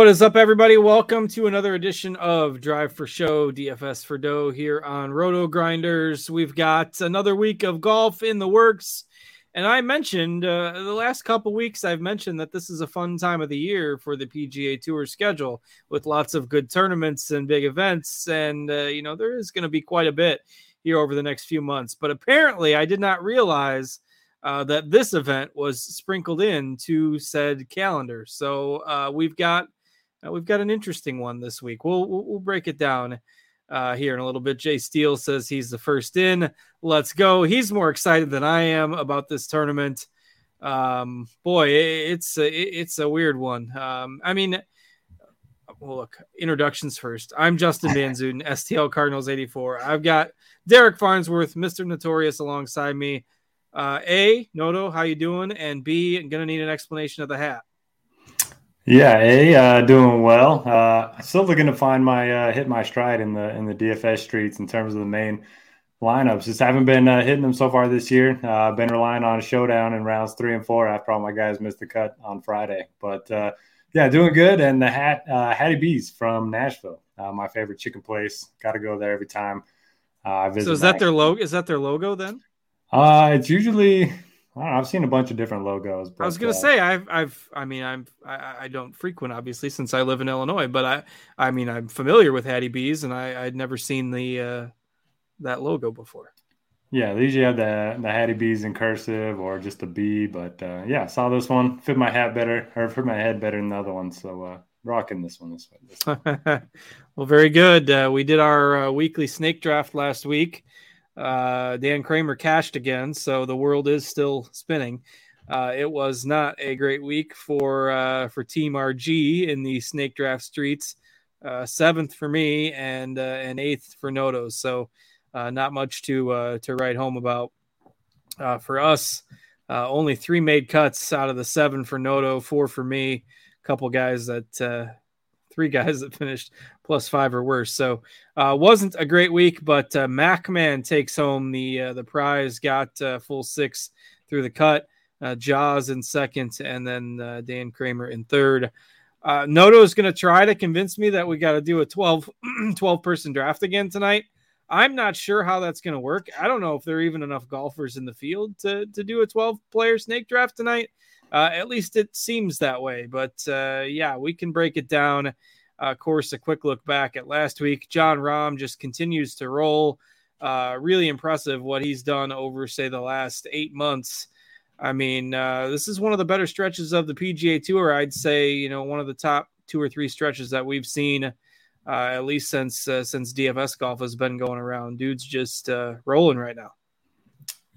What is up, everybody? Welcome to another edition of Drive for Show, DFS for Dough here on RotoGrinders. We've got another week of golf in the works. And I mentioned uh, the last couple weeks, I've mentioned that this is a fun time of the year for the PGA Tour schedule with lots of good tournaments and big events. And, uh, you know, there is going to be quite a bit here over the next few months. But apparently, I did not realize uh, that this event was sprinkled into said calendar. So uh, we've got uh, we've got an interesting one this week. We'll we'll, we'll break it down uh, here in a little bit. Jay Steele says he's the first in. Let's go. He's more excited than I am about this tournament. Um, boy, it, it's a, it, it's a weird one. Um, I mean. Well, look, introductions first. I'm Justin Van Zuiden, STL Cardinals 84. I've got Derek Farnsworth, Mr. Notorious, alongside me. Uh, A, Noto, how you doing? And B, I'm gonna need an explanation of the hat. Yeah, A, uh, doing well. Uh, still looking to find my uh, hit my stride in the in the DFS streets in terms of the main lineups. Just haven't been uh, hitting them so far this year. Uh, been relying on a showdown in rounds three and four after all my guys missed the cut on Friday. But uh, yeah, doing good. And the hat, uh, Hattie B's from Nashville, uh, my favorite chicken place. Got to go there every time. Uh, I visit So is that their logo? Is that their logo then? Uh, it's usually I I've seen a bunch of different logos. I was gonna uh, say I've I've I mean I'm I, I don't frequent obviously since I live in Illinois, but I I mean I'm familiar with Hattie B's and I I'd never seen the uh that logo before. Yeah, they usually have the the Hattie B's in cursive or just a B, but uh, yeah, saw this one fit my hat better or fit my head better than the other one, so uh, rocking this one this way. This well, very good. Uh, we did our uh, weekly snake draft last week. Uh, Dan Kramer cashed again, so the world is still spinning. Uh, it was not a great week for uh, for Team RG in the snake draft streets. Uh, seventh for me and uh, and eighth for Notos. So uh, not much to uh, to write home about uh, for us. Uh, only three made cuts out of the seven for Noto, four for me. A couple guys that uh, three guys that finished plus five or worse. So uh, wasn't a great week, but uh, MacMan takes home the uh, the prize. Got uh, full six through the cut. Uh, Jaws in second, and then uh, Dan Kramer in third. Uh, Noto is going to try to convince me that we got to do a 12, 12 person draft again tonight. I'm not sure how that's going to work. I don't know if there are even enough golfers in the field to, to do a 12 player snake draft tonight. Uh, at least it seems that way. But uh, yeah, we can break it down. Of course, a quick look back at last week. Jon Rahm just continues to roll. Uh, really impressive what he's done over, say, the last eight months. I mean, uh, this is one of the better stretches of the PGA Tour. I'd say, you know, one of the top two or three stretches that we've seen, uh, at least since uh, since DFS golf has been going around. Dude's just uh, rolling right now.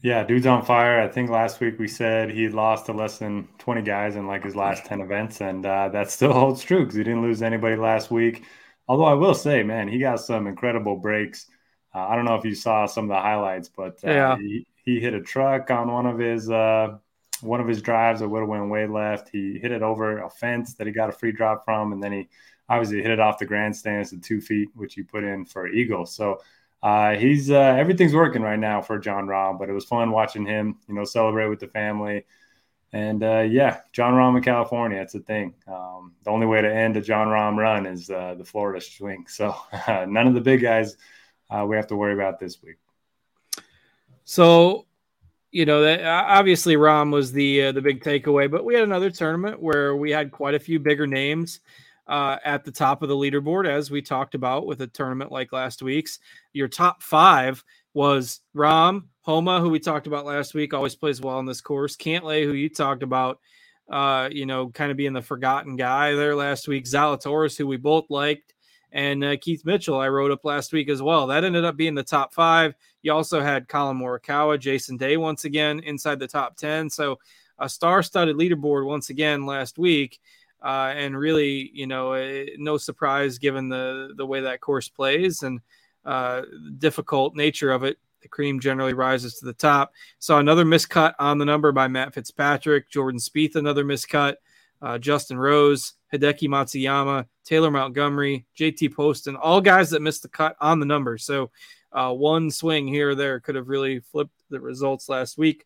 Yeah, dude's on fire. I think last week we said he lost to less than 20 guys in like his last 10 events, and uh, that still holds true because he didn't lose anybody last week. Although I will say, man, he got some incredible breaks. Uh, I don't know if you saw some of the highlights, but uh, Yeah. he, he hit a truck on one of his uh, one of his drives that would have went way left. He hit it over a fence that he got a free drop from, and then he obviously hit it off the grandstands to two feet, which he put in for eagle. So uh, he's uh, everything's working right now for Jon Rahm, but it was fun watching him, you know, celebrate with the family. And uh, yeah, Jon Rahm in California, it's a thing. Um, the only way to end a Jon Rahm run is uh, the Florida swing. So none of the big guys uh, we have to worry about this week. So, you know, that obviously Rahm was the uh, the big takeaway, but we had another tournament where we had quite a few bigger names uh, at the top of the leaderboard, as we talked about with a tournament like last week's. Your top five was Rahm Homa, who we talked about last week, always plays well on this course. Cantlay, who you talked about, uh, you know, kind of being the forgotten guy there last week. Zalatoris, who we both liked, and uh, Keith Mitchell, I wrote up last week as well. That ended up being the top five. You also had Collin Morikawa, Jason Day once again inside the top 10. So a star studded leaderboard once again last week. Uh, and really, you know, eh, no surprise given the, the way that course plays and uh, difficult nature of it. The cream generally rises to the top. Saw another miscut on the number by Matt Fitzpatrick, Jordan Spieth, another miscut, uh, Justin Rose, Hideki Matsuyama, Taylor Montgomery, JT Poston, all guys that missed the cut on the number. So uh, one swing here or there could have really flipped the results last week.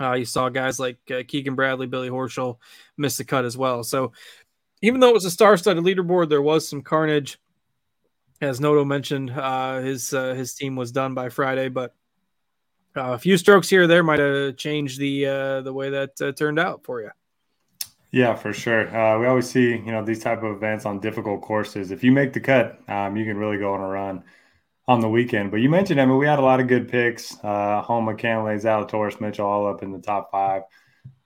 Uh, you saw guys like uh, Keegan Bradley, Billy Horschel miss the cut as well. So, even though it was a star-studded leaderboard, there was some carnage. As Noto mentioned, uh, his uh, his team was done by Friday, but uh, a few strokes here or there might have changed the uh, the way that turned out for you. Yeah, for sure. Uh, we always see you know these type of events on difficult courses. If you make the cut, um, you can really go on a run on the weekend. But you mentioned, I mean, we had a lot of good picks. Uh, Homa, Cantlay, Zalatoris, Mitchell, all up in the top five.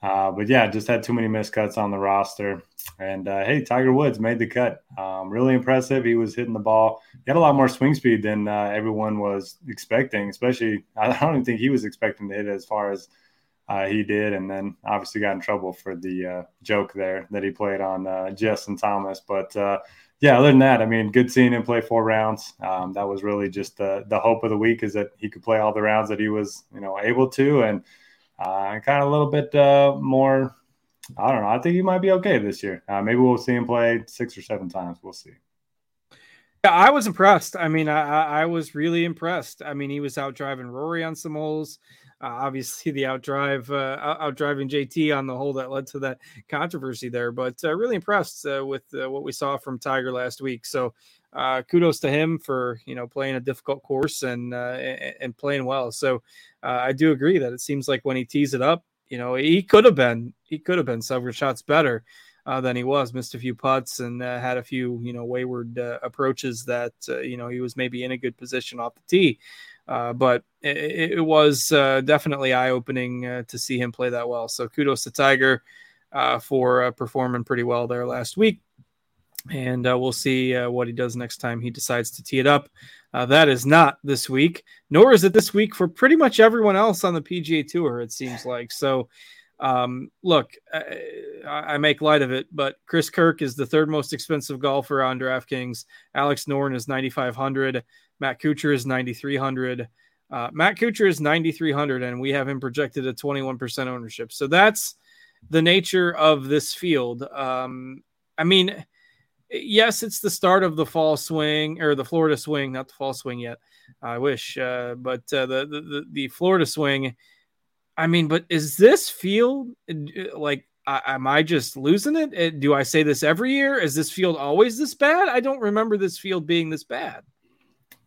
Uh, but yeah, just had too many miscuts on the roster. And uh, hey, Tiger Woods made the cut. Um, really impressive. He was hitting the ball. He had a lot more swing speed than uh, everyone was expecting. Especially, I don't even think he was expecting to hit as far as uh, he did. And then obviously got in trouble for the uh, joke there that he played on uh, Justin Thomas. But yeah, other than that, I mean, good seeing him play four rounds. Um, that was really just the the hope of the week is that he could play all the rounds that he was, you know, able to, and uh, kind of a little bit uh, more. I don't know. I think he might be okay this year. Uh, maybe we'll see him play six or seven times. We'll see. Yeah, I was impressed. I mean, I, I was really impressed. I mean, he was out driving Rory on some holes. Uh, obviously, the outdrive, uh, out JT on the hole that led to that controversy there. But uh, really impressed uh, with uh, what we saw from Tiger last week. So uh, kudos to him for you know playing a difficult course and and playing well. So I do agree that it seems like when he tees it up, you know, he could have been he could have been several shots better. Uh, than he was. Missed a few putts and uh, had a few, you know, wayward uh, approaches that you know he was maybe in a good position off the tee. Uh, but it, it was uh, definitely eye opening uh, to see him play that well. So kudos to Tiger uh, for uh, performing pretty well there last week. And we'll see what he does next time he decides to tee it up. that is not this week, nor is it this week for pretty much everyone else on the PGA Tour, it seems like. So, um, look, I, I, make light of it, but Chris Kirk is the third most expensive golfer on DraftKings. Alex Noren is 9,500. Matt Kuchar is 9,300. Uh, Matt Kuchar is 9,300, and we have him projected at 21% ownership. So that's the nature of this field. Um, I mean, yes, it's the start of the fall swing or the Florida swing, not the fall swing yet. I wish, uh, but uh, the, the the Florida swing. I mean, but is this field like? am I just losing it? Uh, do I say this every year? Is this field always this bad? I don't remember this field being this bad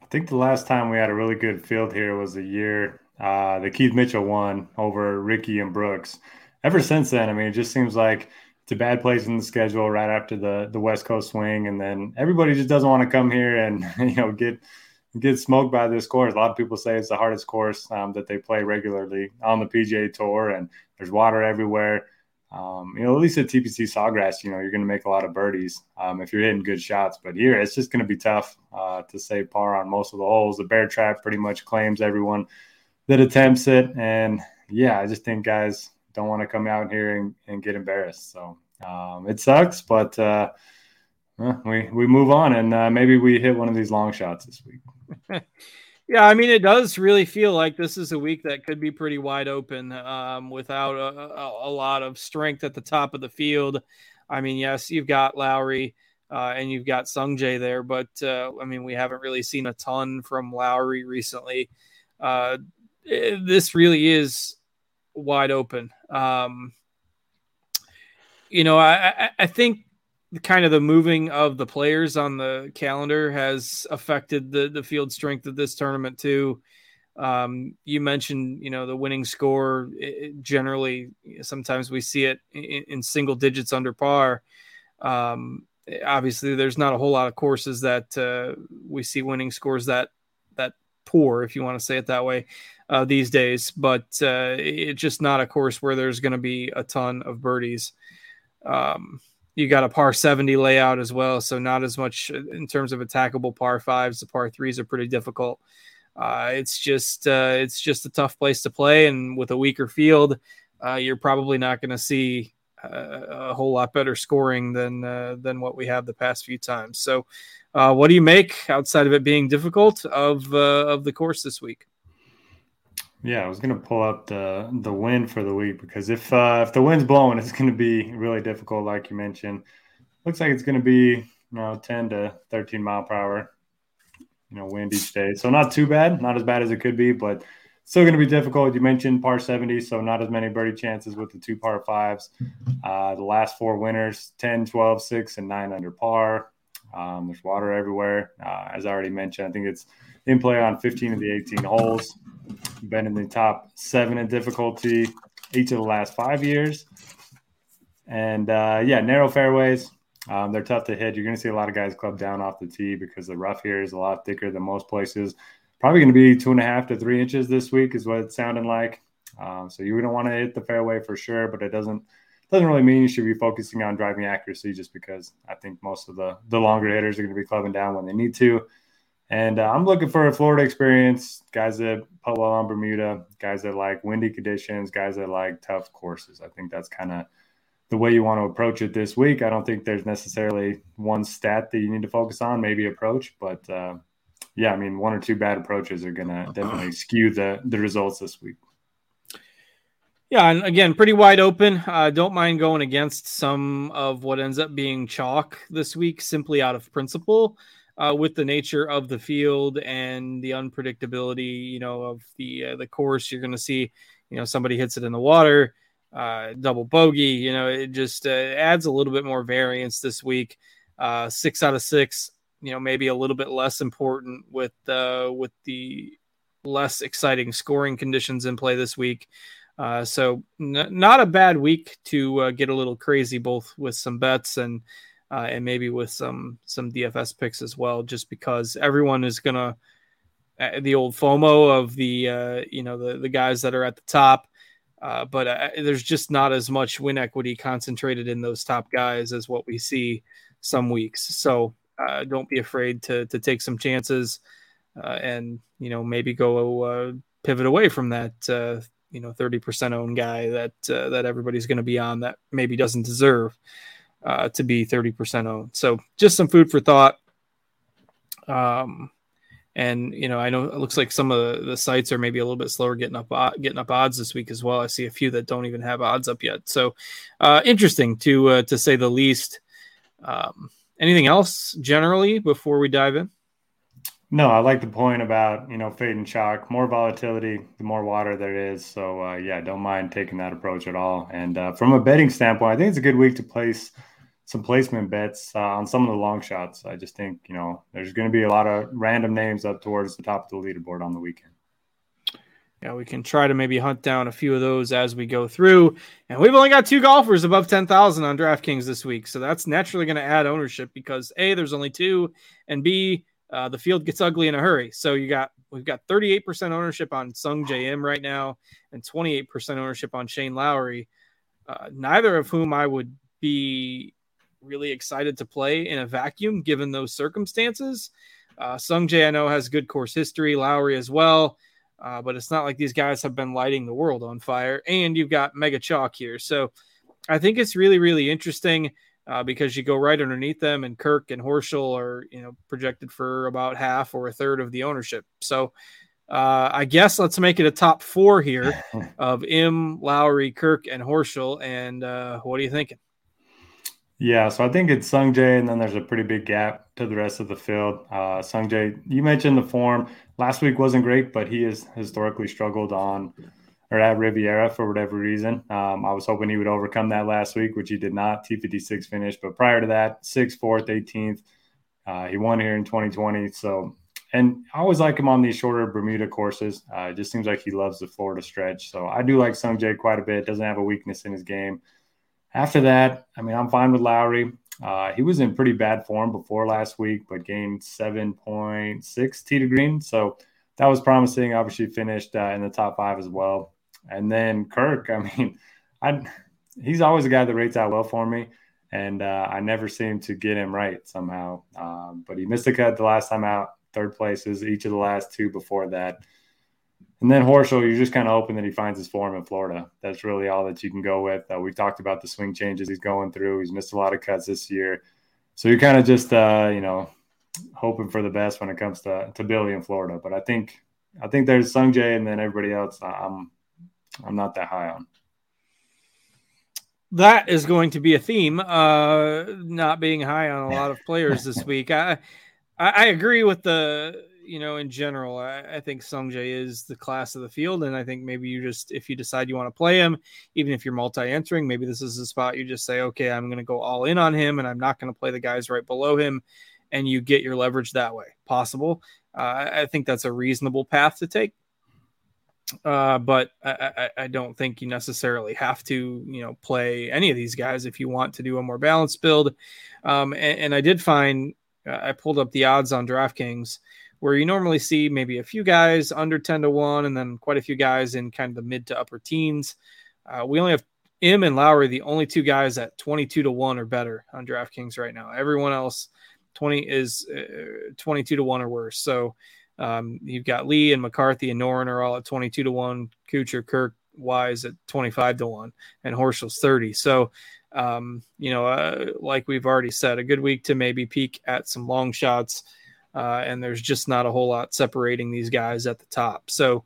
I think the last time we had a really good field here was the year uh, the Keith Mitchell won over Ricky and Brooks. Ever since then, I mean, it just seems like it's a bad place in the schedule right after the the West Coast swing, and then everybody just doesn't want to come here and you know get get smoked by this course. A lot of people say it's the hardest course um, that they play regularly on the PGA Tour, and there's water everywhere. Um, you know, at least at TPC Sawgrass, you know, you're going to make a lot of birdies um, if you're hitting good shots. But here, it's just going to be tough uh, to say par on most of the holes. The bear trap pretty much claims everyone that attempts it. And yeah, I just think guys don't want to come out here and, and get embarrassed. So um, it sucks, but uh, we, we move on and uh, maybe we hit one of these long shots this week. Yeah, I mean, it does really feel like this is a week that could be pretty wide open um, without a, a, a, lot of strength at the top of the field. I mean, yes, you've got Lowry uh, and you've got Sungjae there, but uh, I mean, we haven't really seen a ton from Lowry recently. Uh, eh, this really is wide open. Um, you know, I, I think kind of the moving of the players on the calendar has affected the the field strength of this tournament too. Um, you mentioned, you know, the winning score. It, generally, sometimes we see it in, in single digits under par. Um, obviously, there's not a whole lot of courses that uh, we see winning scores that that poor, if you want to say it that way, uh, these days. But uh, it's just not a course where there's going to be a ton of birdies. Um, you got a par 70 layout as well. So not as much in terms of attackable par fives. The par threes are pretty difficult. Uh, it's just uh, it's just a tough place to play, and with a weaker field, uh, you're probably not going to see uh, a whole lot better scoring than uh, than what we have the past few times. So, uh, what do you make outside of it being difficult of of the course this week? Yeah, I was to pull up the the wind for the week because if uh, if the wind's blowing, it's to be really difficult, like you mentioned. Looks like it's to be you know 10 to 13 mile per hour, you know, wind each day. So not too bad, not as bad as it could be, but still going to be difficult. You mentioned par 70, so not as many birdie chances with the two par fives. Uh, the last four winners 10, 12, 6, and 9 under par. Um, there's water everywhere. Uh, as I already mentioned, I think it's in play on 15 of the 18 holes. Been in the top seven in difficulty each of the last five years. And uh, yeah, narrow fairways. Um, they're tough to hit. You're going to see a lot of guys club down off the tee because the rough here is a lot thicker than most places. Probably going to be two and a half to three inches this week, is what it's sounding like. Um, so you don't want to hit the fairway for sure, but it doesn't doesn't really mean you should be focusing on driving accuracy just because I think most of the the longer hitters are going to be clubbing down when they need to. And uh, I'm looking for a Florida experience, guys that putt well on Bermuda, guys that like windy conditions, guys that like tough courses. I think that's kind of the way you want to approach it this week. I don't think there's necessarily one stat that you need to focus on, maybe approach, but uh, yeah, I mean, one or two bad approaches are going to definitely skew the the results this week. Yeah, and again, pretty wide open. Uh, don't mind going against some of what ends up being chalk this week, simply out of principle, uh, with the nature of the field and the unpredictability, you know, of the uh, the course. You're going to see, you know, somebody hits it in the water, uh, double bogey. You know, it just uh, adds a little bit more variance this week. Uh, six out of six, you know, maybe a little bit less important with with the less exciting scoring conditions in play this week. Uh, so n- not a bad week to uh, get a little crazy, both with some bets and uh, and maybe with some some DFS picks as well, just because everyone is gonna uh, the old FOMO of the uh, you know the the guys that are at the top. Uh, but there's just not as much win equity concentrated in those top guys as what we see some weeks. So don't be afraid to to take some chances and you know maybe go pivot away from that you know 30% owned guy that uh, that everybody's going to be on that maybe doesn't deserve uh, to be 30% owned. So just some food for thought. Um, and you know, I know it looks like some of the, the sites are maybe a little bit slower getting up uh, getting up odds this week as well. I see a few that don't even have odds up yet. So uh, interesting to uh, to say the least. Um, anything else generally before we dive in? No, I like the point about you know fade and chalk. More volatility, the more water there is. So uh, yeah, don't mind taking that approach at all. And uh, from a betting standpoint, I think it's a good week to place some placement bets uh, on some of the long shots. I just think you know there's going to be a lot of random names up towards the top of the leaderboard on the weekend. Yeah, we can try to maybe hunt down a few of those as we go through. And we've only got two golfers above 10,000 on DraftKings this week. So that's naturally going to add ownership because A, there's only two, and B, uh, the field gets ugly in a hurry. So you got we've got 38% ownership on Sungjae Im right now and 28% ownership on Shane Lowry. Uh, neither of whom I would be really excited to play in a vacuum given those circumstances. Uh, Sungjae I know has good course history, Lowry as well. Uh, but it's not like these guys have been lighting the world on fire. And you've got Mega Chalk here. So I think it's really, really interesting uh, because you go right underneath them, and Kirk and Horschel are you know projected for about half or a third of the ownership. So uh, I guess let's make it a top four here of Im, Lowry, Kirk, and Horschel. And uh, what are you thinking? Yeah, so I think it's Sungjae, and then there's a pretty big gap to the rest of the field. Uh, Sungjae, you mentioned the form last week wasn't great, but he has historically struggled on or at Riviera for whatever reason. Um, I was hoping he would overcome that last week, which he did not. T56 finish, but prior to that, sixth, fourth, 18th. Uh, he won here in 2020. So, and I always like him on these shorter Bermuda courses. Uh, it just seems like he loves the Florida stretch. So I do like Sungjae quite a bit. Doesn't have a weakness in his game. After that, I mean, I'm fine with Lowry. Uh, he was in pretty bad form before last week, but gained 7.6 T to green. So that was promising. Obviously, finished uh, in the top five as well. And then Kirk, I mean, I he's always a guy that rates out well for me, and uh, I never seem to get him right somehow. Um, but he missed a cut the last time out, third places each of the last two before that. And then Horschel, you're just kind of hoping that he finds his form in Florida. That's really all that you can go with. Uh, we talked about the swing changes he's going through. He's missed a lot of cuts this year, so you're kind of just uh, you know hoping for the best when it comes to to Billy in Florida. But I think I think there's Sungjae, and then everybody else. I'm I'm not that high on. That is going to be a theme. Uh, not being high on a lot of players this week. I, I agree with the you know, in general, I, I think Sungjae is the class of the field, and I think maybe you just, if you decide you want to play him, even if you're multi-entering, maybe this is a spot you just say, okay, I'm going to go all in on him, and I'm not going to play the guys right below him, and you get your leverage that way. Possible. Uh, I think that's a reasonable path to take. Uh, but I, I, I, don't think you necessarily have to, you know, play any of these guys if you want to do a more balanced build. Um, and, and, I did find uh, I pulled up the odds on DraftKings where you normally see maybe a few guys under 10 to 1 and then quite a few guys in kind of the mid to upper teens. Uh, we only have Im and Lowry, the only two guys at 22 to 1 or better on DraftKings right now. Everyone else 20 is uh, 22 to 1 or worse. So um, you've got Lee and McCarthy and Noren are all at 22 to 1, Kuchar, Kirk, Wise at 25 to 1, and Horschel's 30. So, um, you know, uh, like we've already said, a good week to maybe peak at some long shots. Uh, and there's just not a whole lot separating these guys at the top. So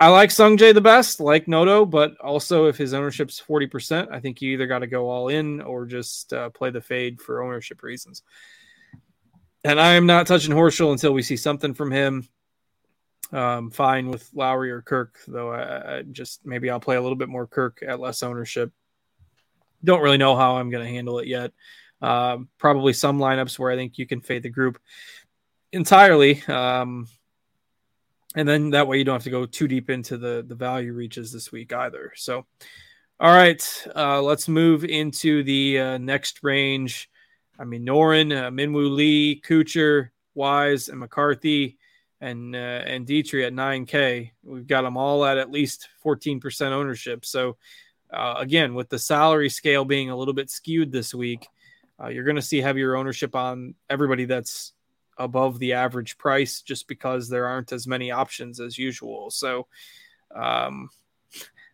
I like Sungjae the best, like Noto, but also if his ownership's 40%, I think you either got to go all in or just uh, play the fade for ownership reasons. And I am not touching Horschel until we see something from him. Um, fine with Lowry or Kirk, though. I, I just maybe I'll play a little bit more Kirk at less ownership. Don't really know how I'm going to handle it yet. Um, probably some lineups where I think you can fade the group entirely. Um, and then that way you don't have to go too deep into the the value reaches this week either. So, all right, uh, let's move into the uh, next range. I mean, Noren, uh, Minwoo Lee, Kuchar, Wise, and McCarthy, and uh, and Dietrich at 9K. We've got them all at at least 14% ownership. So, uh, again, with the salary scale being a little bit skewed this week, uh, you're going to see heavier ownership on everybody that's above the average price just because there aren't as many options as usual. So um,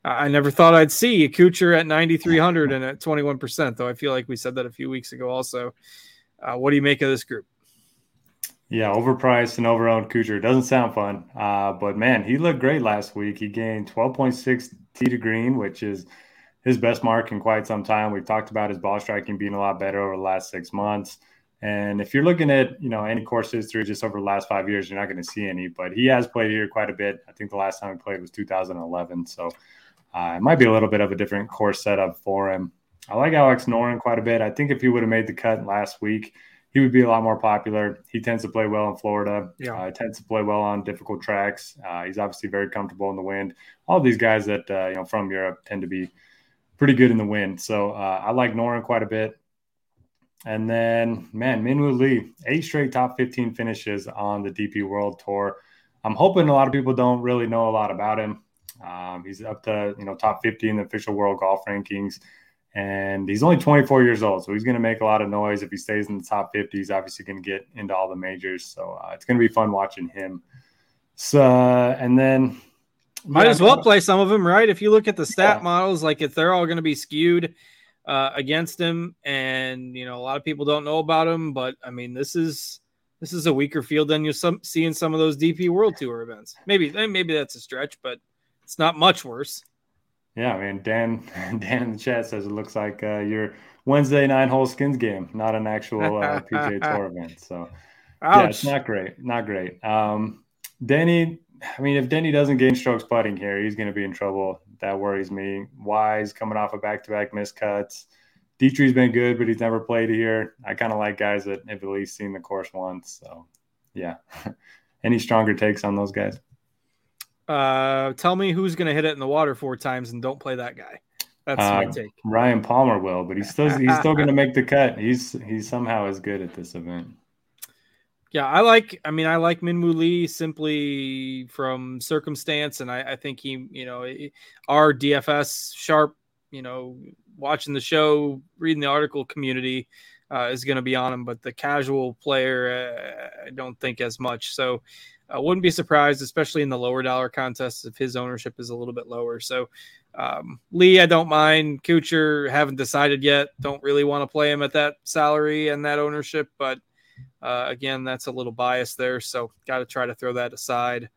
I never thought I'd see a Kuchar at 9,300 and at 21%, though I feel like we said that a few weeks ago also. Uh, what do you make of this group? Yeah, overpriced and overowned Kuchar doesn't sound fun. Uh, but man, he looked great last week. He gained 12.6 T to green, which is his best mark in quite some time. We've talked about his ball striking being a lot better over the last six months. And if you're looking at you know any course history just over the last five years, you're not going to see any. But he has played here quite a bit. I think the last time he played was 2011, so uh, it might be a little bit of a different course setup for him. I like Alex Noren quite a bit. I think if he would have made the cut last week, he would be a lot more popular. He tends to play well in Florida. Yeah, uh, tends to play well on difficult tracks. Uh, he's obviously very comfortable in the wind. All these guys that uh, you know from Europe tend to be pretty good in the wind. So uh, I like Noren quite a bit. And then, man, Minwoo Lee, eight straight top 15 finishes on the DP World Tour. I'm hoping a lot of people don't really know a lot about him. Um, he's up to you know top 50 in the official world golf rankings, and he's only 24 years old, so he's going to make a lot of noise if he stays in the top 50. He's obviously going to get into all the majors, so uh, it's going to be fun watching him. So, and then might yeah, as well play some of them, right? If you look at the stat yeah. models, like if they're all going to be skewed uh, against him, and you know a lot of people don't know about him. But I mean, this is this is a weaker field than you some see in some of those DP World Tour events. Maybe maybe that's a stretch, but it's not much worse. Yeah, I mean, Dan Dan in the chat says it looks like uh, your Wednesday nine hole skins game, not an actual uh, PGA Tour event. So Ouch. yeah, it's not great, not great. Um, Denny, I mean, if Denny doesn't gain strokes putting here, he's going to be in trouble that worries me. Wise coming off a of back-to-back missed cuts. Dietrich's been good, but he's never played here. I kind of like guys that have at least seen the course once. So, yeah. Any stronger takes on those guys? Uh, tell me who's going to hit it in the water four times and don't play that guy. That's uh, my take. Ryan Palmer will, but he's still he's still going to make the cut. He's he's somehow as good at this event. Yeah, I like. I mean, I like Minwoo Lee simply from circumstance, and I, I think he, you know, our DFS sharp, you know, watching the show, reading the article community uh, is going to be on him, but the casual player, uh, I don't think as much. So I wouldn't be surprised, especially in the lower dollar contests, if his ownership is a little bit lower. So um, Lee, I don't mind. Kuchar, haven't decided yet. Don't really want to play him at that salary and that ownership, but uh, again, that's a little bias there, so got to try to throw that aside.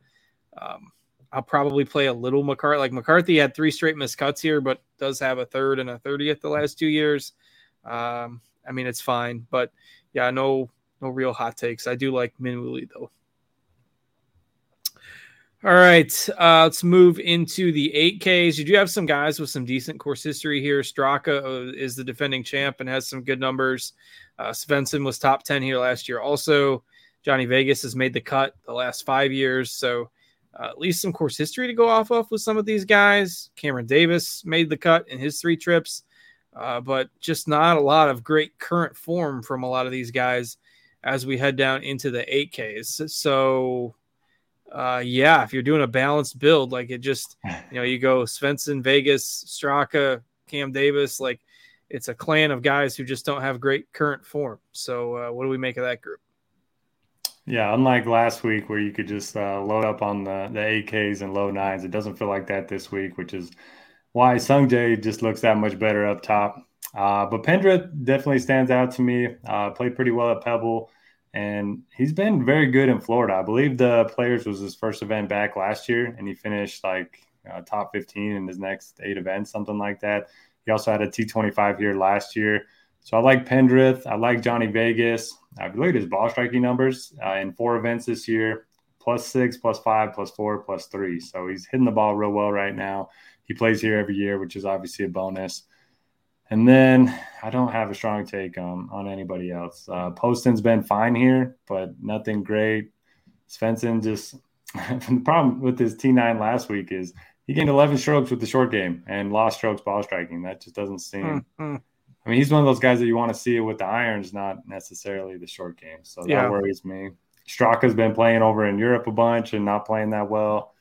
Um, I'll probably play a little McCarthy. Like McCarthy had three straight missed cuts here, but does have a third and a thirtieth the last two years. Um, I mean, it's fine, but yeah, no, no real hot takes. I do like Minwoo Lee though. All right, uh, let's move into the 8Ks. You do have some guys with some decent course history here. Straka uh, is the defending champ and has some good numbers. Uh, Svensson was top 10 here last year. Also, Johnny Vegas has made the cut the last five years. So, uh, at least some course history to go off of with some of these guys. Cameron Davis made the cut in his three trips, uh, but just not a lot of great current form from a lot of these guys as we head down into the 8Ks. So, uh, yeah, if you're doing a balanced build, like it just, you know, you go Svensson, Vegas, Straka, Cam Davis, like it's a clan of guys who just don't have great current form. So, uh, what do we make of that group? Yeah, unlike last week where you could just uh, load up on the the 8Ks and low nines, it doesn't feel like that this week, which is why Sungjae just looks that much better up top. Uh, but Pendrith definitely stands out to me. Uh, played pretty well at Pebble and he's been very good in Florida. I believe the Players was his first event back last year, and he finished like uh, top 15 in his next eight events, something like that. He also had a T25 here last year. So I like Pendrith. I like Johnny Vegas. I've looked at his ball striking numbers uh, in four events this year plus six, plus five, plus four, plus three. So he's hitting the ball real well right now. He plays here every year, which is obviously a bonus. And then I don't have a strong take on on anybody else. Uh, Poston's been fine here, but nothing great. Svensson just the problem with his T9 last week is he gained 11 strokes with the short game and lost strokes ball striking. That just doesn't seem. Mm-hmm. I mean, he's one of those guys that you want to see it with the irons, not necessarily the short game. So that yeah. worries me. Straka's been playing over in Europe a bunch and not playing that well.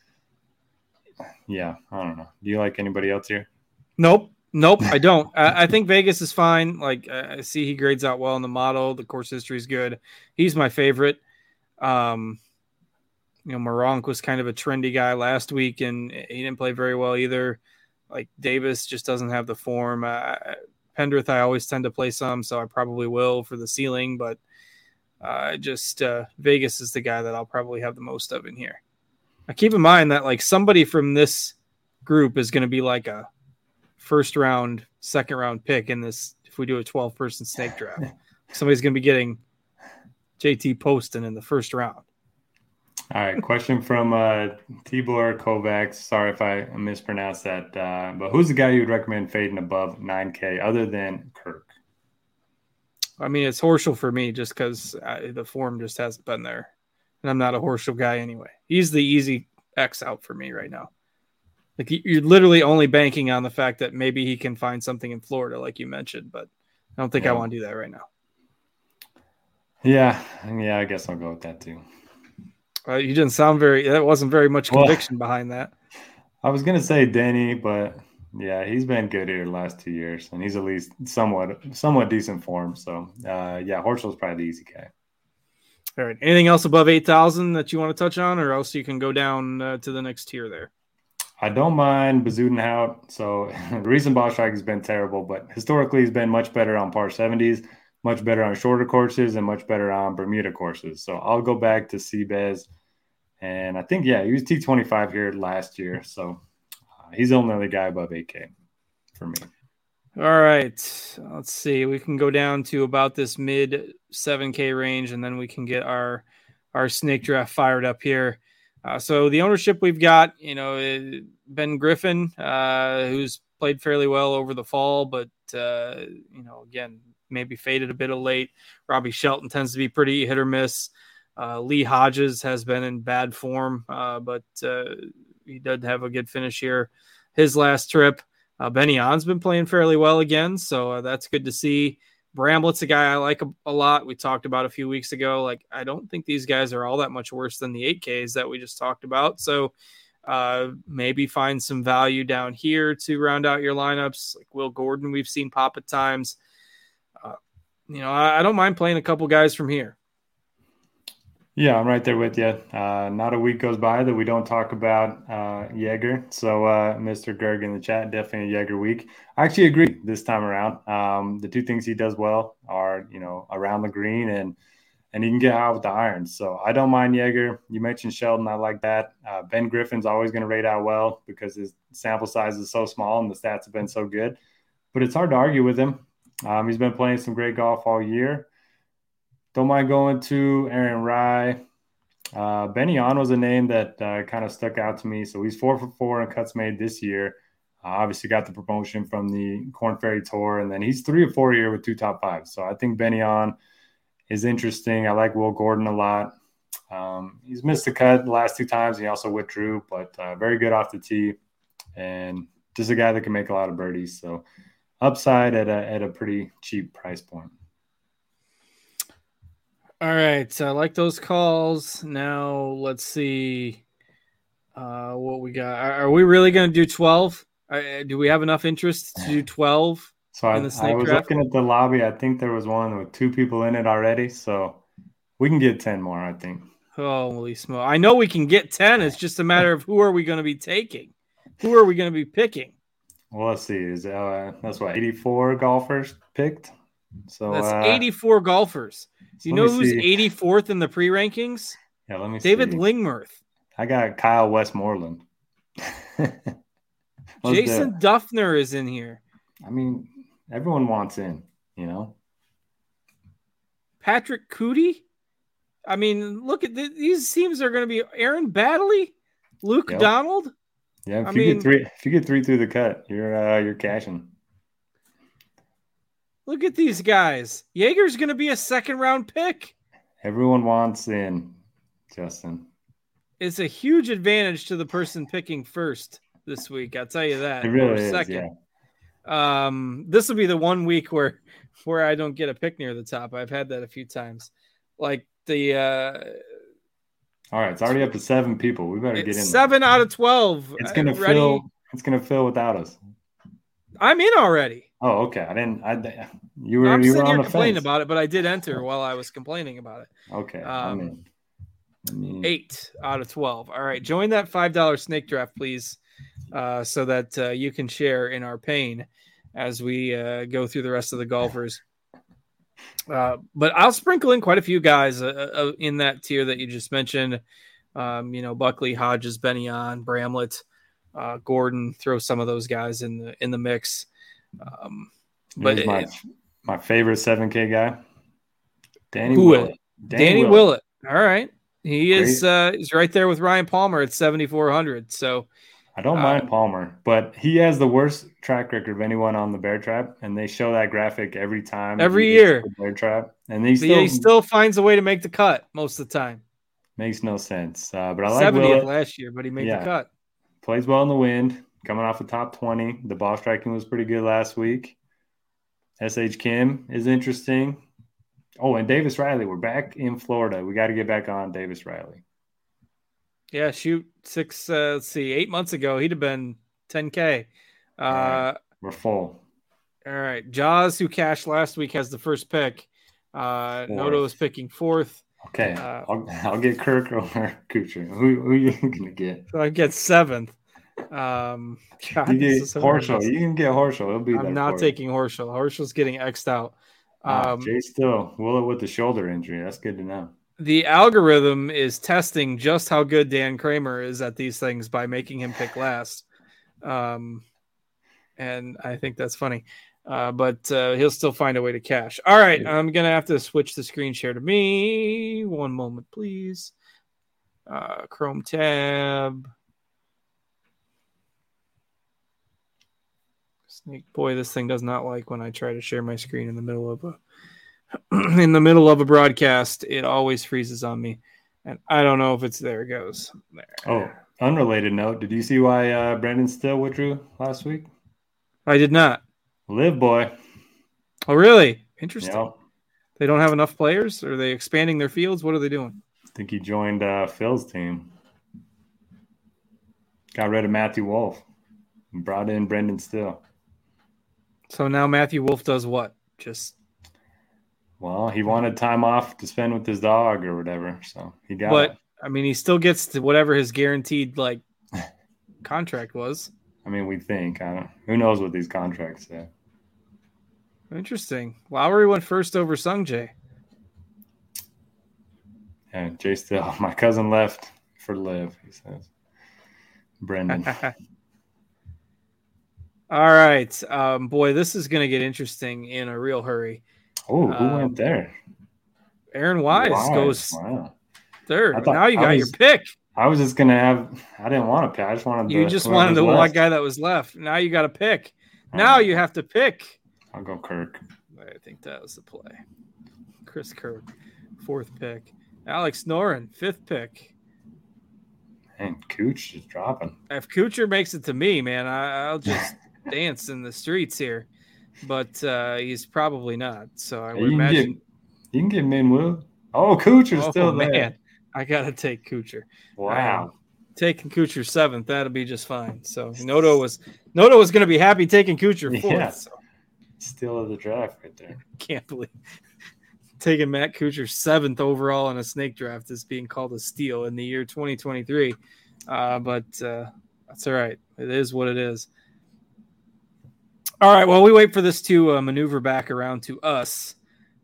Yeah, I don't know. Do you like anybody else here? Nope. Nope, I don't. I, I, think Vegas is fine. Like I see, he grades out well in the model. The course history is good. He's my favorite. Um, you know, Meronk was kind of a trendy guy last week, and he didn't play very well either. Like Davis just doesn't have the form. Uh, Pendrith, I always tend to play some, so I probably will for the ceiling. But uh, just uh, Vegas is the guy that I'll probably have the most of in here. I keep in mind that like somebody from this group is going to be like a first round, second round pick in this. If we do a 12 person snake draft, somebody's going to be getting JT Poston in the first round. All right. Question from uh, Tibor Kovacs. Sorry if I mispronounced that. Uh, but who's the guy you would recommend fading above 9K other than Kirk? I mean, it's Horschel for me just because the form just hasn't been there. And I'm not a Horschel guy anyway. He's the easy X out for me right now. Like you're literally only banking on the fact that maybe he can find something in Florida, like you mentioned, but I don't think yeah. I want to do that right now. Yeah, yeah, I guess I'll go with that too. Uh, you didn't sound very. That wasn't very much conviction well, behind that. I was gonna say Denny, but yeah, he's been good here the last two years, and he's at least somewhat somewhat decent form. So uh, yeah, Horschel's probably the easy guy. All right. Anything else above eight thousand that you want to touch on, or else you can go down uh, to the next tier there? I don't mind Bezuidenhout. So the recent ball strike has been terrible, but historically he's been much better on par 70s, much better on shorter courses, and much better on Bermuda courses. So I'll go back to Seabez. And I think, yeah, he was T25 here last year. So uh, he's the only other guy above 8K for me. All right. Let's see. We can go down to about this mid 7K range, and then we can get our our snake draft fired up here. Uh, so the ownership we've got, you know, eh, Ben Griffin, uh, who's played fairly well over the fall, but uh, you know, again, maybe faded a bit of late. Robby Shelton tends to be pretty hit or miss. Uh, Lee Hodges has been in bad form, uh, but uh, he did have a good finish here. His last trip, uh, Benny On's been playing fairly well again, so that's good to see. Bramlett's a guy I like a, a, lot. We talked about a few weeks ago. Like, I don't think these guys are all that much worse than the 8Ks that we just talked about. So, uh, maybe find some value down here to round out your lineups. Like Will Gordon, we've seen pop at times. You know, I, I don't mind playing a couple guys from here. Yeah, I'm right there with you. Uh, not a week goes by that we don't talk about uh, Jaeger. So, uh, Mr. Gerg in the chat, definitely a Jaeger week. I actually agree this time around. Um, the two things he does well are, you know, around the green and and he can get out with the irons. So I don't mind Jaeger. You mentioned Shelton. I like that. Uh, ben Griffin's always going to rate out well because his sample size is so small and the stats have been so good. But it's hard to argue with him. Um, he's been playing some great golf all year. Don't mind going to Aaron Rye. Uh, Benny On was a name that uh, kind of stuck out to me. So he's four for four in cuts made this year. Uh, obviously, got the promotion from the Corn Ferry Tour, and then he's three or four year with two top fives. So I think Benny On is interesting. I like Will Gordon a lot. Um, he's missed the cut the last two times. He also withdrew, but uh, very good off the tee, and just a guy that can make a lot of birdies. So upside at a at a pretty cheap price point. All right, so I like those calls. Now let's see uh, what we got. Are, are we really going to do twelve? Do we have enough interest to do twelve? So I, I, was draft? looking at the lobby. I think there was one with two people in it already. So we can get ten more. I think. Holy smoke! I know we can get ten. It's just a matter of who are we going to be taking? Who are we going to be picking? Well, let's see. Is uh, that's what eighty four golfers picked. So that's uh, eighty four golfers. Do you know who's eighty fourth in the pre rankings? Yeah, let me. See. David see. Lingmerth. I got Kyle Westmoreland. Jason the... Dufner is in here. I mean, everyone wants in, you know. Patrick Cootie. I mean, look at the, these teams are going to be Aaron Baddeley, Luke yep. Donald. Yeah, if I you mean, get three, if you get three through the cut, you're uh, you're cashing. Look at these guys. Jaeger's going to be a second round pick. Everyone wants in, Justin. It's a huge advantage to the person picking first this week. I'll tell you that. It really is. Second. Yeah. Um, this will be the one week where where I don't get a pick near the top. I've had that a few times. Like the uh all right, it's already up to seven people. We better get in. Seven there. out of twelve. It's gonna fill. It's gonna fill without us. I'm in already. Oh, okay. I didn't. I you were. I'm you were on here the complaining fence. about it, but I did enter while I was complaining about it. Okay. Um, I mean, eight out of twelve. All right, join that five dollar snake draft, please, uh, so that uh, you can share in our pain as we uh, go through the rest of the golfers. Uh, but I'll sprinkle in quite a few guys uh, uh, in that tier that you just mentioned. Um, you know, Buckley, Hodges, Benny on, Bramlett, uh, Gordon. Throw some of those guys in the in the mix. Um, but my it, my favorite seven K guy, Danny Willett. Danny, Danny Willett. Willett. All right, he is uh, he's right there with Ryan Palmer at seventy four hundred. So I don't mind uh, Palmer, but he has the worst track record of anyone on the Bear Trap, and they show that graphic every time. Every year, Bear Trap, and he still, he still finds a way to make the cut most of the time. Makes no sense. Uh, but I like 70th last year, but he made yeah. the cut. Plays well in the wind, coming off the top twenty. The ball striking was pretty good last week. SH Kim is interesting. Oh, and Davis Riley, we're back in Florida. We got to get back on Davis Riley. Yeah, shoot six. Uh, let's see, eight months ago he'd have been 10k. Uh, right. We're full. All right, Jaws, who cashed last week, has the first pick. Uh, Noto is picking fourth. Okay, uh, I'll, I'll get Kirk or Kuchar. Who, who are you gonna get? So I get seventh. Um, God, you get Horschel. You can get Horschel. He'll be. I'm not taking Horschel. Horschel's getting xed out. Ah, um, Jay Still Will with the shoulder injury. That's good to know the algorithm is testing just how good Dan Kramer is at these things by making him pick last. Um, and I think that's funny. Uh, but uh, he'll still find a way to cash. All right, I'm gonna have to switch the screen share to me. One moment, please. Uh, Chrome tab. Snake boy, this thing does not like when I try to share my screen in the middle of a in the middle of a broadcast, it always freezes on me. And I don't know if it's there it goes. There. Oh, unrelated note. Did you see why uh, Brendan Steele withdrew last week? I did not. Live boy. Oh, really? Interesting. They don't have enough players? Are they expanding their fields? What are they doing? I think he joined uh, Phil's team. Got rid of Matthew Wolff. brought in Brendan Steele. So now Matthew Wolff does what? Just well, he wanted time off to spend with his dog or whatever, so he got. But it. I mean, he still gets to whatever his guaranteed like contract was. I mean, we think. I don't. Who knows what these contracts say? Interesting. Lowry went first over Sungjae. Yeah, Jay still. My cousin left for LIV. He says. Brendan. All right, um, boy, this is going to get interesting in a real hurry. Oh, who um, went there? Aaron Wise, Wise. goes. Wow. Third. Now you got was, your pick. I was just gonna have. I didn't want to pick. I just wanted. You just wanted the one guy that was left. Now you got to pick. Now you have to pick. I'll go Kirk. I think that was the play. Chris Kirk, fourth pick. Alex Noren, fifth pick. And Cooch is dropping. If Kuchar makes it to me, man, I, will just dance in the streets here. But uh, he's probably not. So I would you imagine. Get, you can get Minwoo. Oh, Kuchar's oh, still there. I gotta take Kuchar. Wow. Um, taking Kuchar seventh, that'll be just fine. So Noto was Noto was gonna be happy taking Kuchar fourth. Yeah. So. Steal of the draft right there. Can't believe taking Matt Kuchar seventh overall in a snake draft is being called a steal in the year 2023. Uh, but uh, that's all right. It is what it is. All right. Well, we wait for this to uh, maneuver back around to us.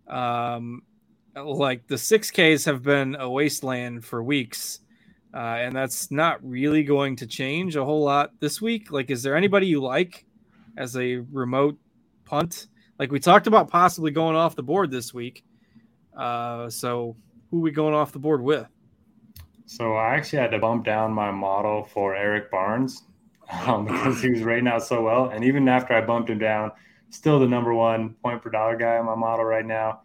Um, like the 6Ks have been a wasteland for weeks. Uh, and that's not really going to change a whole lot this week. Like, is there anybody you like as a remote punt? Like we talked about possibly going off the board this week. Uh, so who we going off the board with? So I actually had to bump down my model for Eric Barnes um, because he was rating out so well. And even after I bumped him down, still the number one point per dollar guy on my model right now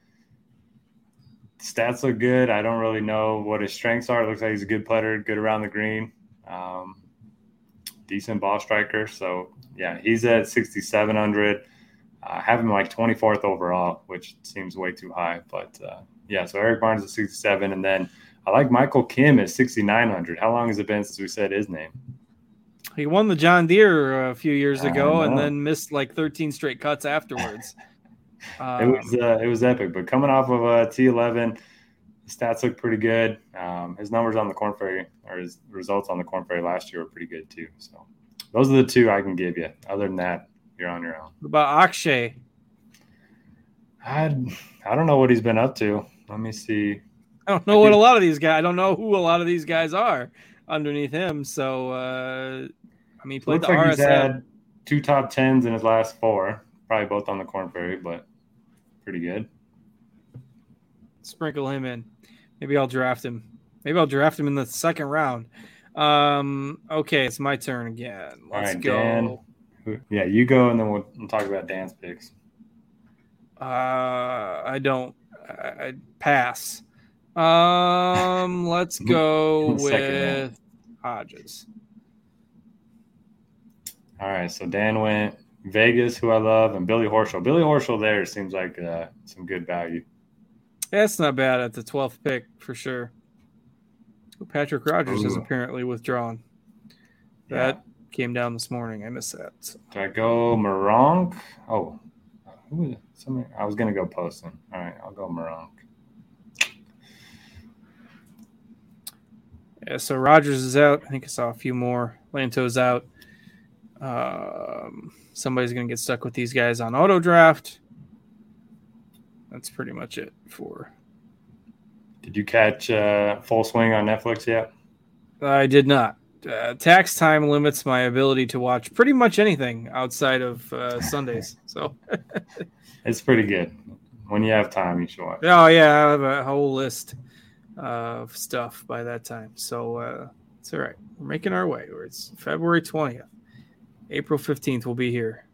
stats look good. I don't really know what his strengths are. It looks like he's a good putter, good around the green, um, decent ball striker. So yeah, he's at 6,700. I have him like 24th overall, which seems way too high. But uh, yeah, so Erik Barnes at 67, and then I like Michael Kim at 6,900. How long has it been since we said his name? He won the John Deere a few years ago, and then missed like 13 straight cuts afterwards. Um, it was uh, it was epic. But coming off of a T11, the stats look pretty good. Um, his numbers on the Korn Ferry or his results on the Korn Ferry last year were pretty good too. So those are the two I can give you. Other than that, you're on your own. What about Akshay? I I don't know what he's been up to. Let me see. I don't know I what a lot of these guys. I don't know who a lot of these guys are underneath him. So uh, I mean, played looks the like RSM. he's had two top tens in his last four probably both on the Korn Ferry, but pretty good. Sprinkle him in. Maybe I'll draft him. Maybe I'll draft him in the second round. Um, okay, it's my turn again. Let's go. Dan. Yeah, you go, and then we'll, we'll talk about Dan's picks. Uh, I don't. I, I pass. Um, let's go with Hodges. All right, so Dan went Vegas, who I love, and Billy Horschel. Billy Horschel there seems like uh, some good value. That's not bad at the 12th pick for sure. Patrick Rodgers Ooh. has apparently withdrawn. That yeah. came down this morning. I missed that. So. I go Meronk? Oh, who is somebody? I was gonna go Poston. All right, I'll go Meronk. Yeah, so Rodgers is out. I think I saw a few more. Lanto's out. Um, somebody's going to get stuck with these guys on auto draft. That's pretty much it for. Did you catch uh, Full Swing on Netflix yet? I did not. Uh, tax time limits my ability to watch pretty much anything outside of uh, Sundays. So it's pretty good. When you have time, you should watch. Oh yeah, I have a whole list of stuff by that time. So uh, it's all right. We're making our way. It's February twentieth. April 15th we'll be here.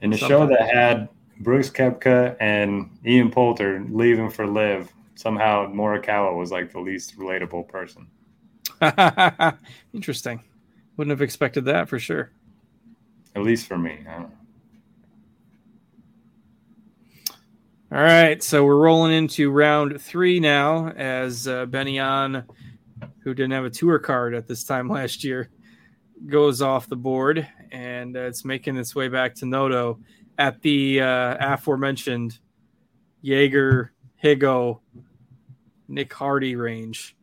In the show that had Brooks Koepka and Ian Poulter leaving for LIV, somehow Morikawa was like the least relatable person. Interesting. Wouldn't have expected that for sure. At least for me. All right, so we're rolling into round three now as uh, Ben An, who didn't have a tour card at this time last year, goes off the board, and uh, it's making its way back to Noto at the uh, aforementioned Jaeger, Higa, Nick Hardy range.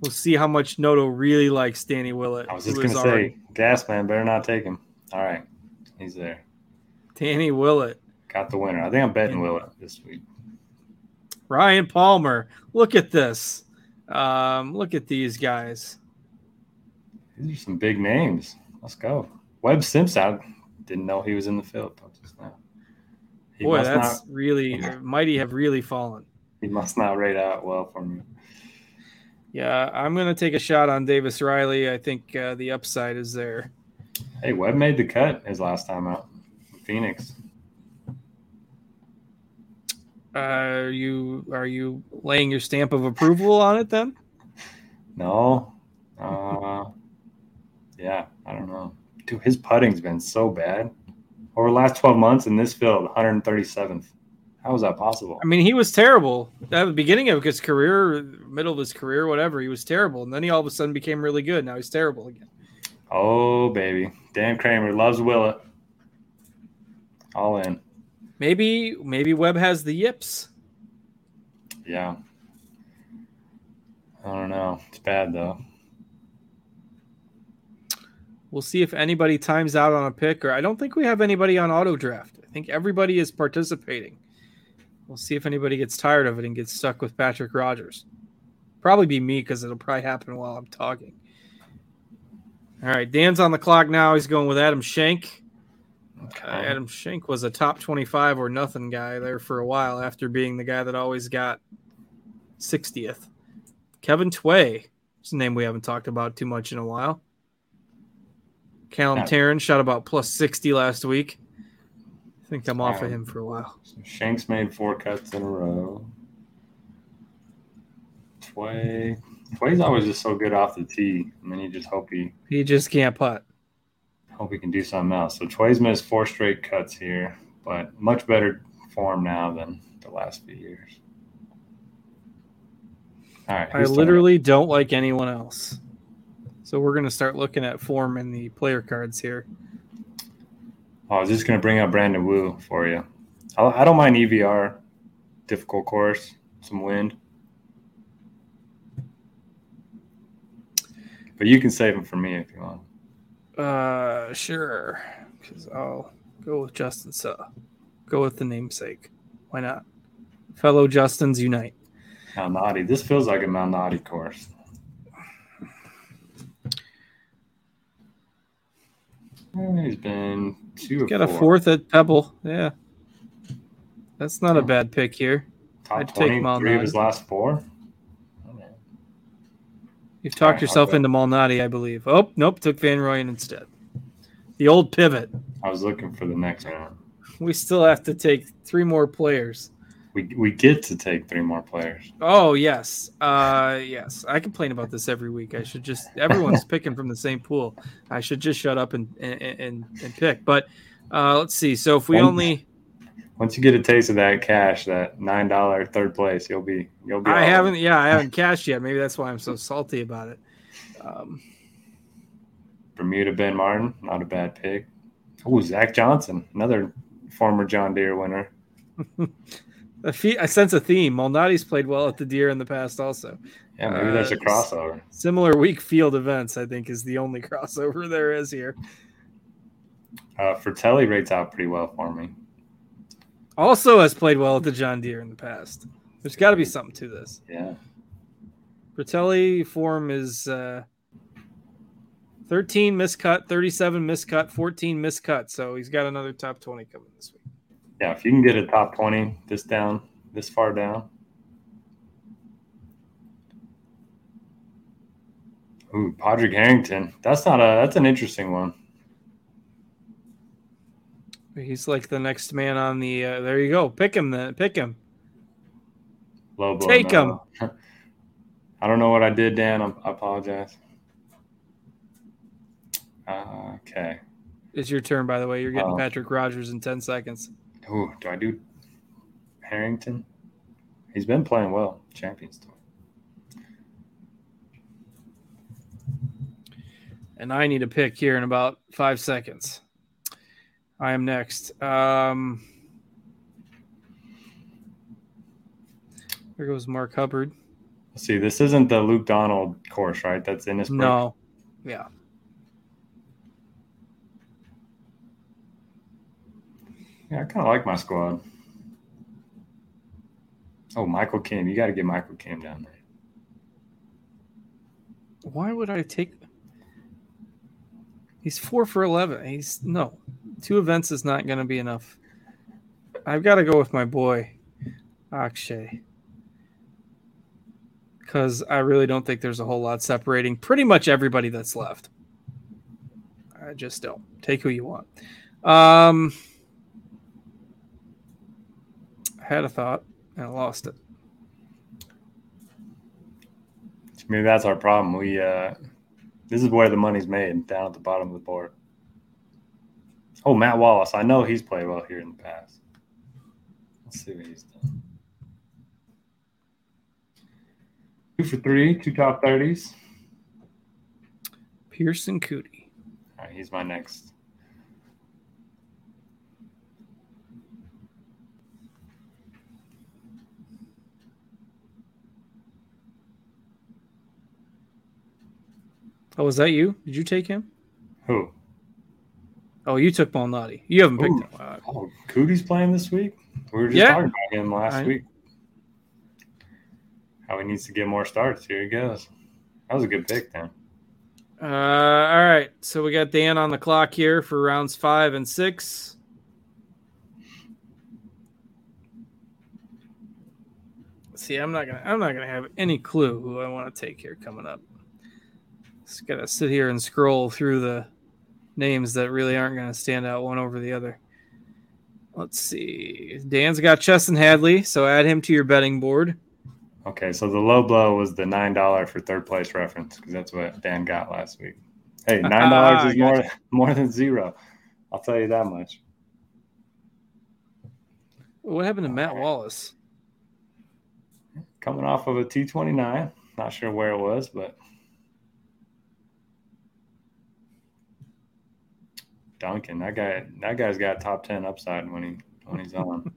We'll see how much Noto really likes Danny Willett. I was just going to say, gas man, better not take him. All right, he's there. Danny Willett got the winner. I think I'm betting Willett this week. Ryan Palmer, look at this. Um, look at these guys. These are some big names. Let's go. Webb Simpson. Didn't know he was in the field. Boy, that's not, really mighty have really fallen. He must not rate out well for me. Yeah, I'm going to take a shot on Davis Riley. I think uh, the upside is there. Hey, Webb made the cut his last time out. Phoenix. Uh, are you are you laying your stamp of approval on it then? No. Uh, yeah, I don't know. Dude, his putting's been so bad over the last 12 months in this field, 137th. How is that possible? I mean, he was terrible at the beginning of his career, middle of his career, whatever. He was terrible, and then he all of a sudden became really good. Now he's terrible again. Oh baby, Dan Kramer loves Willett. All in. Maybe maybe Webb has the yips. Yeah. I don't know. It's bad though. We'll see if anybody times out on a pick, or I don't think we have anybody on auto draft. I think everybody is participating. We'll see if anybody gets tired of it and gets stuck with Patrick Rodgers. Probably be me because it'll probably happen while I'm talking. All right, Dan's on the clock now. He's going with Adam Schenk. Okay. Uh, Adam Schenk was a top 25 or nothing guy there for a while after being the guy that always got 60th. Kevin Tway. It's a name we haven't talked about too much in a while. Callum. Tarren shot about plus 60 last week I think I'm off of him for a while. So Schenk's made four cuts in a row. Tway. Tway's always just so good off the tee. I mean, you just hope he. He just can't putt. Hope he can do something else. So Tway's missed four straight cuts here, but much better form now than the last few years. All right. I literally don't like anyone else. So we're going to start looking at form in the player cards here. I was just going to bring up Brandon Wu for you. I, I don't mind EVR, difficult course, some wind. But you can save him for me if you want. Uh, sure. Because I'll go with Justin Suh. Go with the namesake. Why not? Fellow Justins unite. Malnati. This feels like a Malnati course. He's been two. Got four. a fourth at Pebble. Yeah, that's not a bad pick here. Top I'd take Malnati. Three of his last four. You've talked right, yourself into Malnati, I believe. Oh, nope, took Van Rooyen instead. The old pivot. I was looking for the next round. We still have to take three more players. We, we get to take three more players. Oh yes, uh, yes. I complain about this every week. I should just everyone's picking from the same pool. I should just shut up and and and, and pick. But uh, let's see. So if we once, only once you get a taste of that cash, that nine dollar third place, you'll be you'll be. I haven't. Yeah, I haven't cashed yet. Maybe that's why I'm so salty about it. Um, Bermuda Ben Martin, not a bad pick. Oh, Zach Johnson, another former John Deere winner. I sense a theme. Malnati's played well at the Deere in the past, also. Yeah, maybe uh, there's a uh, crossover. Similar weak field events, I think, is the only crossover there is here. Uh, Frittelli rates out pretty well for me. Also has played well at the John Deere in the past. There's got to be something to this. Yeah. Frittelli form is uh, 13 miscut, 37 miscut, 14 miscut. So he's got another top 20 coming this week yeah, if you can get a top 20 this down, this far down. Ooh, Padraig Harrington. That's not a that's an interesting one. He's like the next man on the uh, there you go. Pick him then. Pick him. Low blow, Take no. him. I don't know what I did, Dan. I, I apologize. Uh, okay. It's your turn, by the way. You're getting uh, Patrick Rodgers in 10 seconds. Oh, do I do Harrington? He's been playing well, Champions Tour. And I need a pick here in about five seconds. I am next. Um, there goes Mark Hubbard. See, this isn't the Luke Donald course, right? That's in this. No. Yeah. Yeah, I kind of like my squad. Oh, Michael Kim. You got to get Michael Kim down there. Why would I take. He's four for 11. He's no, two events is not going to be enough. I've got to go with my boy, Akshay. because I really don't think there's a whole lot separating pretty much everybody that's left. I just don't. Take who you want. Um, I had a thought and I lost it. Maybe that's our problem. We uh, this is where the money's made down at the bottom of the board. Oh, Matt Wallace. I know he's played well here in the past. Let's see what he's done. Two for three, two top thirties. Pearson Coody. All right, he's my next. Oh, was that you? Did you take him? Who? Oh, you took Malnati. You haven't picked Ooh. him. Oh, Coody's playing this week. We were just Yeah. talking about him last I- week. How he needs to get more starts. Here he goes. That was a good pick, then. Uh, all right. So we got Dan on the clock here for rounds five and six. See, I'm not gonna. I'm not gonna have any clue who I want to take here coming up. Just gotta sit here and scroll through the names that really aren't gonna stand out one over the other. Let's see. Dan's got Chesson Hadley, so add him to your betting board. Okay, so the low blow was the nine dollar for third place reference because that's what Dan got last week. Hey, ah, nine dollars is more Gotcha. more than zero. I'll tell you that much. What happened to Matt Wallace? Coming off of a T twenty nine. Not sure where it was, but Duncan, that guy, that guy's got top ten upside when he when he's on.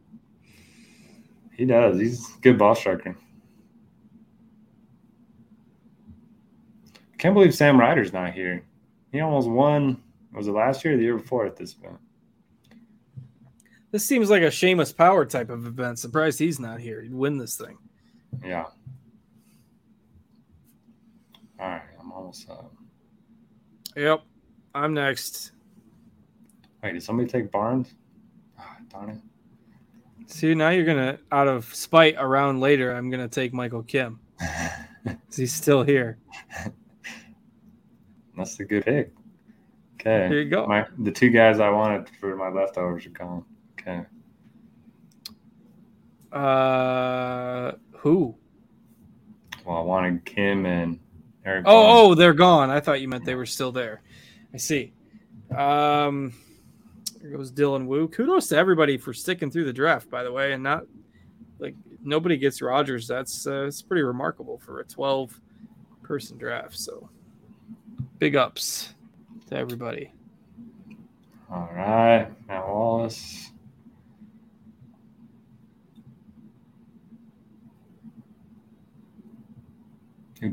he does. He's a good ball striker. Can't believe Sam Ryder's not here. He almost won. Was it last year or the year before at this event? This seems like a Seamus Power type of event. Surprised he's not here. He'd win this thing. Yeah. All right, I'm almost up. Yep. I'm next. Wait, did somebody take Barnes? Ah, darn it. See, now you're gonna out of spite around later, I'm gonna take Michael Kim. He's still here. That's a good pick. Okay. Here you go. My the two guys I wanted for my leftovers are gone. Okay. Uh who? Well, I wanted Kim and Erik. Oh, oh, they're gone. I thought you meant they were still there. I see. Um there goes Dylan Wu. Kudos to everybody for sticking through the draft, by the way, and not like nobody gets Rodgers. That's uh, it's pretty remarkable for a 12 person draft. So big ups to everybody. All right, Matt Wallace.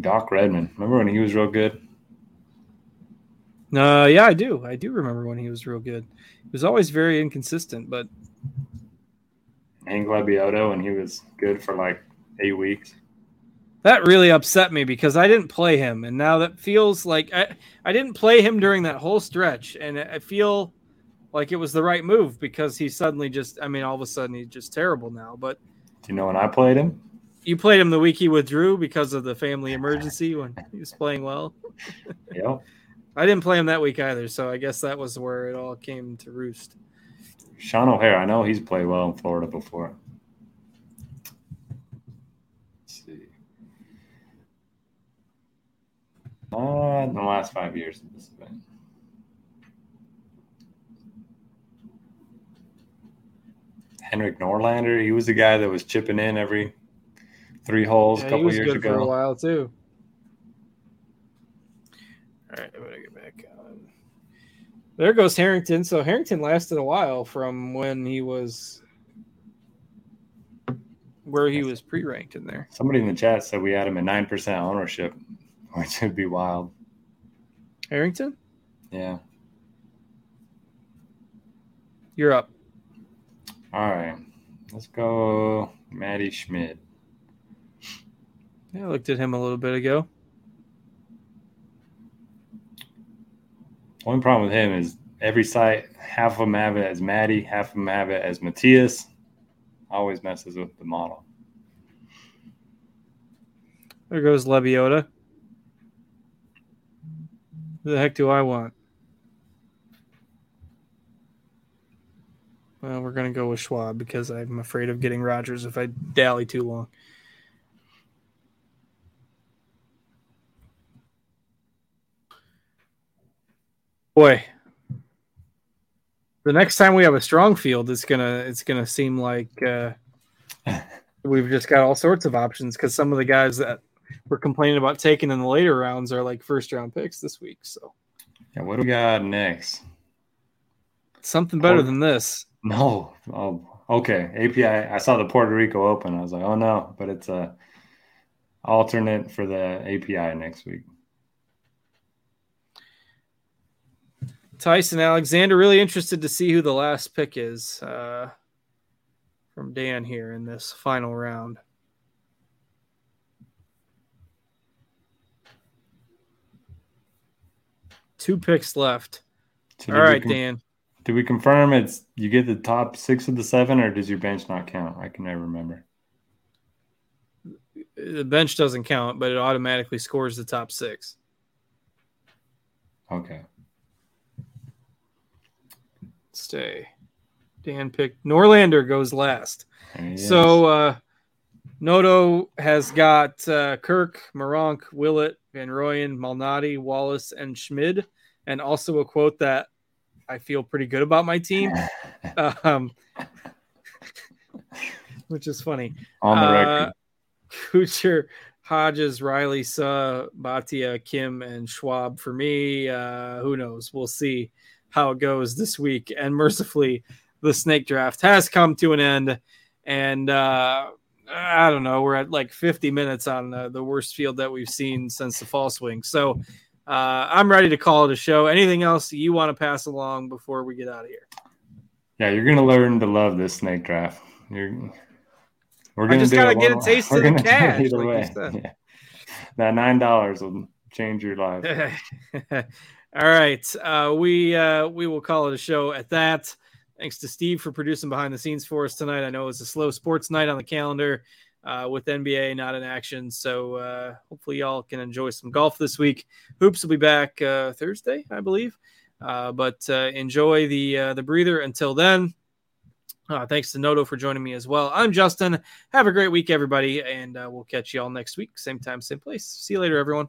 Doc Redman. Remember when he was real good? Uh, yeah, I do. I do remember when he was real good. He was always very inconsistent, but Hank Lebioda, and he was good for like eight weeks. that really upset me because I didn't play him, and now that feels like I I didn't play him during that whole stretch, and I feel like it was the right move because he suddenly just I mean all of a sudden he's just terrible now. But Do you know when I played him? you played him the week he withdrew because of the family emergency when he was playing well. Yep. I didn't play him that week either, so I guess that was where it all came to roost. Sean O'Hair. I know he's played well in Florida before. Let's see. Uh, in the last five years of this event. Henrik Norlander. He was the guy that was chipping in every three holes Yeah, a he couple was years good for a while too. All right, I'm gonna get back on. There goes Harrington. So Harrington lasted a while from when he was where he was pre-ranked in there. Somebody in the chat said we had him at nine percent ownership, which would be wild. Harrington, Yeah. you're up. All right. Let's go, Matti Schmid. Yeah, I looked at him a little bit ago. One problem with him is every site, half of them have it as Matti, half of them have it as Matthias. Always messes with the model. There goes Lebioda. Who the heck do I want? Well, we're going to go with Schwab because I'm afraid of getting Rodgers if I dally too long. Boy, the next time we have a strong field, it's gonna it's gonna seem like uh, we've just got all sorts of options because some of the guys that we're complaining about taking in the later rounds are like first round picks this week. So, yeah, what do we got next? Something better than this. No. Oh, okay. API. I saw the Puerto Rico Open. I was like, oh no, but it's a alternate for the API next week. Tyson Alexander, really interested to see who the last pick is uh, from Dan here in this final round. Two picks left. So All right, Dan. Do we confirm it's you get the top six of the seven, or does your bench not count? I can never remember. The bench doesn't count, but it automatically scores the top six. Okay. Stay. Dan picked Norlander goes last. So uh Noto has got uh, Kirk, Meronk, Willett, Van Rooyen, Malnati, Wallace, and Schmid, and also a quote that I feel pretty good about my team, um, which is funny. On the record, uh, Kuchar, Hodges, Riley, Suh, Bhatia, Kim, and Schwab for me. Uh, who knows? We'll see how it goes this week. And mercifully, the snake draft has come to an end, and uh, I don't know. We're at like 50 minutes on the, the worst field that we've seen since the fall swing. So uh, I'm ready to call it a show. Anything else you want to pass along before we get out of here? Yeah, you're gonna learn to love this snake draft. You're, we're gonna I just gotta get a taste of the cash. Either like way. Yeah. That nine dollars will change your life. All right, uh, we uh, we will call it a show at that. Thanks to Steve for producing behind the scenes for us tonight. I know it's a slow sports night on the calendar uh, with NBA not in action. So uh, hopefully y'all can enjoy some golf this week. Hoops will be back uh, Thursday, I believe. Uh, but enjoy the the breather until then. thanks to Noto for joining me as well. I'm Justin. Have a great week, everybody, and we'll catch you all next week, same time, same place. See you later, everyone.